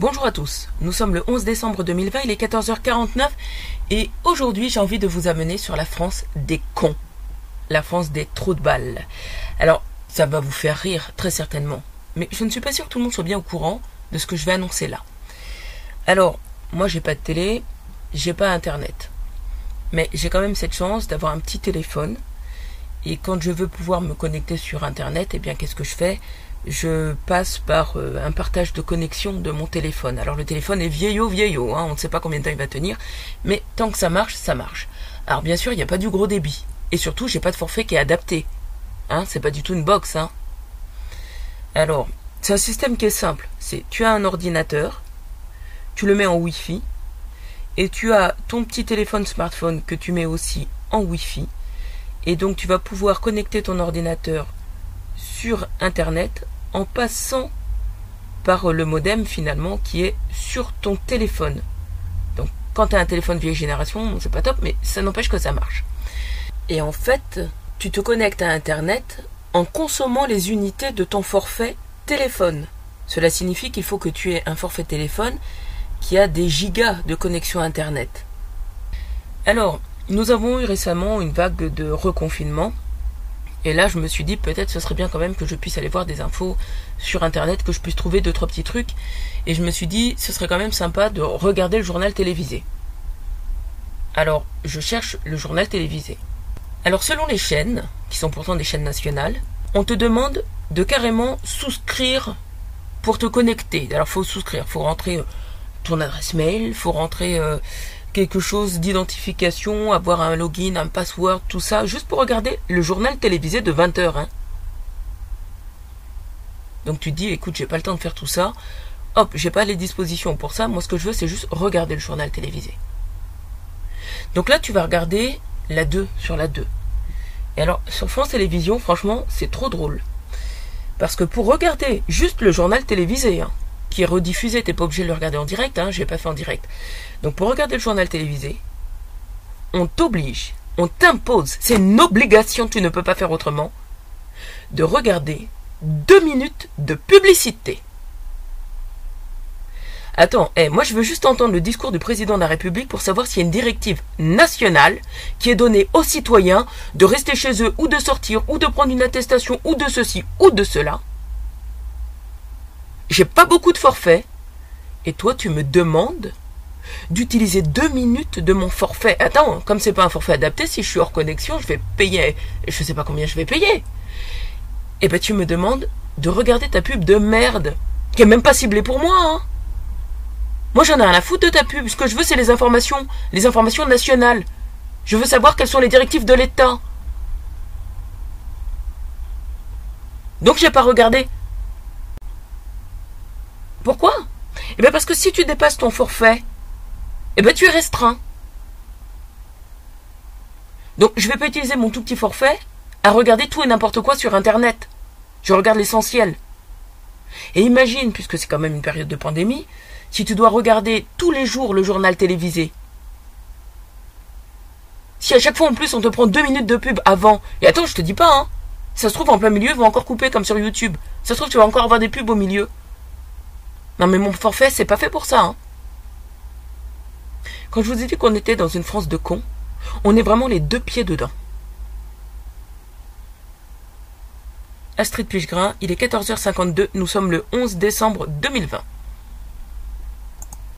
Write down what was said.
Bonjour à tous, nous sommes le 11 décembre 2020, il est 14h49 et aujourd'hui j'ai envie de vous amener sur la France des cons, la France des trous de balles. Alors ça va vous faire rire très certainement, mais je ne suis pas sûr que tout le monde soit bien au courant de ce que je vais annoncer là. Alors, moi j'ai pas de télé, j'ai pas internet, mais j'ai quand même cette chance d'avoir un petit téléphone et quand je veux pouvoir me connecter sur internet, eh bien qu'est-ce que je fais? Je passe par euh, un partage de connexion de mon téléphone. Alors le téléphone est vieillot, vieillot, hein, on ne sait pas combien de temps il va tenir, mais tant que ça marche, ça marche. Alors bien sûr, il n'y a pas du gros débit. Et surtout, j'ai pas de forfait qui est adapté. Hein, c'est pas du tout une box, hein. Alors, c'est un système qui est simple. C'est tu as un ordinateur, tu le mets en Wi-Fi, et tu as ton petit téléphone smartphone que tu mets aussi en Wi-Fi. Et donc tu vas pouvoir connecter ton ordinateur sur Internet en passant par le modem finalement qui est sur ton téléphone. Donc quand tu as un téléphone vieille génération, c'est pas top, mais ça n'empêche que ça marche. Et en fait, tu te connectes à Internet en consommant les unités de ton forfait téléphone. Cela signifie qu'il faut que tu aies un forfait téléphone qui a des gigas de connexion Internet. Alors, nous avons eu récemment une vague de reconfinement et là, je me suis dit, peut-être ce serait bien quand même que je puisse aller voir des infos sur Internet, que je puisse trouver deux, trois petits trucs. Et je me suis dit, ce serait quand même sympa de regarder le journal télévisé. Alors, je cherche le journal télévisé. Alors, selon les chaînes, qui sont pourtant des chaînes nationales, on te demande de carrément souscrire pour te connecter. Alors, faut souscrire, faut rentrer euh, ton adresse mail, faut rentrer euh, quelque chose d'identification, avoir un login, un password, tout ça, juste pour regarder le journal télévisé de 20 heures. Hein. Donc tu dis, écoute, j'ai pas le temps de faire tout ça. Hop, j'ai pas les dispositions pour ça. Moi, ce que je veux, c'est juste regarder le journal télévisé. Donc là, tu vas regarder la 2 sur la 2. Et alors, sur France Télévisions, franchement, c'est trop drôle. Parce que pour regarder juste le journal télévisé, hein, qui est rediffusé, t'es pas obligé de le regarder en direct, hein, j'ai pas fait en direct. Donc pour regarder le journal télévisé, on t'oblige, on t'impose, c'est une obligation, tu ne peux pas faire autrement, de regarder deux minutes de publicité. Attends, eh, moi je veux juste entendre le discours du président de la République pour savoir s'il y a une directive nationale qui est donnée aux citoyens de rester chez eux ou de sortir ou de prendre une attestation ou de ceci ou de cela. J'ai pas beaucoup de forfaits. Et toi, tu me demandes d'utiliser deux minutes de mon forfait. Attends, comme c'est pas un forfait adapté, si je suis hors connexion, je vais payer. Je sais pas combien je vais payer. Et eh ben tu me demandes de regarder ta pub de merde, qui est même pas ciblée pour moi. Hein. Moi j'en ai rien à foutre de ta pub. Ce que je veux c'est les informations, les informations nationales. Je veux savoir quelles sont les directives de l'État. Donc j'ai pas regardé. Eh bien parce que si tu dépasses ton forfait, eh bien tu es restreint. Donc je vais pas utiliser mon tout petit forfait à regarder tout et n'importe quoi sur Internet. Je regarde l'essentiel. Et imagine, puisque c'est quand même une période de pandémie, si tu dois regarder tous les jours le journal télévisé. Si à chaque fois en plus on te prend deux minutes de pub avant, et attends, je te dis pas, hein, ça se trouve en plein milieu, ils vont encore couper comme sur YouTube. Ça se trouve tu vas encore avoir des pubs au milieu. Non mais mon forfait, c'est pas fait pour ça. Hein. Quand je vous ai dit qu'on était dans une France de cons, on est vraiment les deux pieds dedans. Astrid Pichegrin, il est 14h52, nous sommes le 11 décembre 2020.